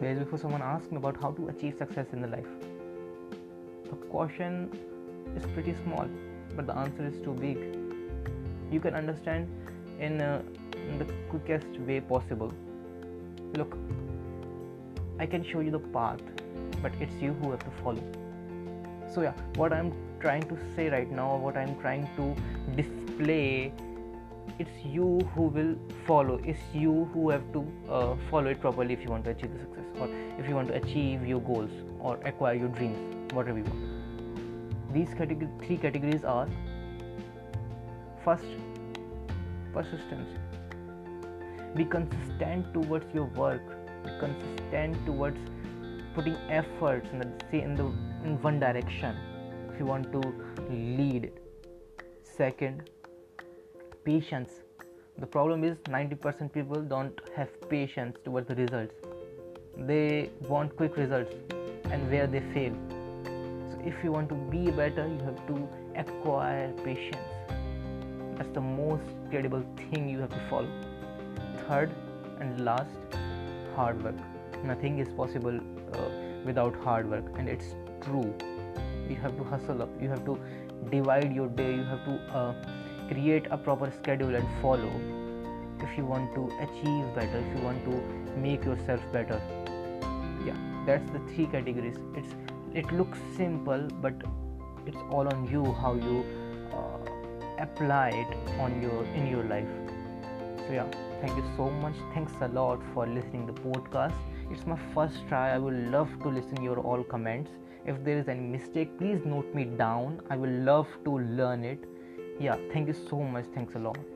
if someone asks me about how to achieve success in the life, the question is pretty small, but the answer is too big. You can understand in, uh, in the quickest way possible. Look, I can show you the path, but it's you who have to follow. So, yeah, what I'm trying to say right now, what I'm trying to display, it's you who will follow. It's you who have to uh, follow it properly if you want to achieve the success, or if you want to achieve your goals or acquire your dreams, whatever you want. These category, three categories are first, persistence. Be consistent towards your work Be consistent towards putting efforts in the say in the in one direction if you want to lead second patience. The problem is 90% people don't have patience towards the results. They want quick results and where they fail. So if you want to be better you have to acquire patience. That's the most credible thing you have to follow. Third and last hard work. Nothing is possible uh, without hard work and it's true. You have to hustle up. You have to divide your day. You have to uh, create a proper schedule and follow if you want to achieve better if you want to make yourself better. Yeah that's the three categories. It's it looks simple but it's all on you how you uh, apply it on your in your life. So yeah thank you so much. Thanks a lot for listening the podcast. It's my first try. I would love to listen your all comments. If there is any mistake please note me down. I will love to learn it yeah thank you so much. Thanks a lot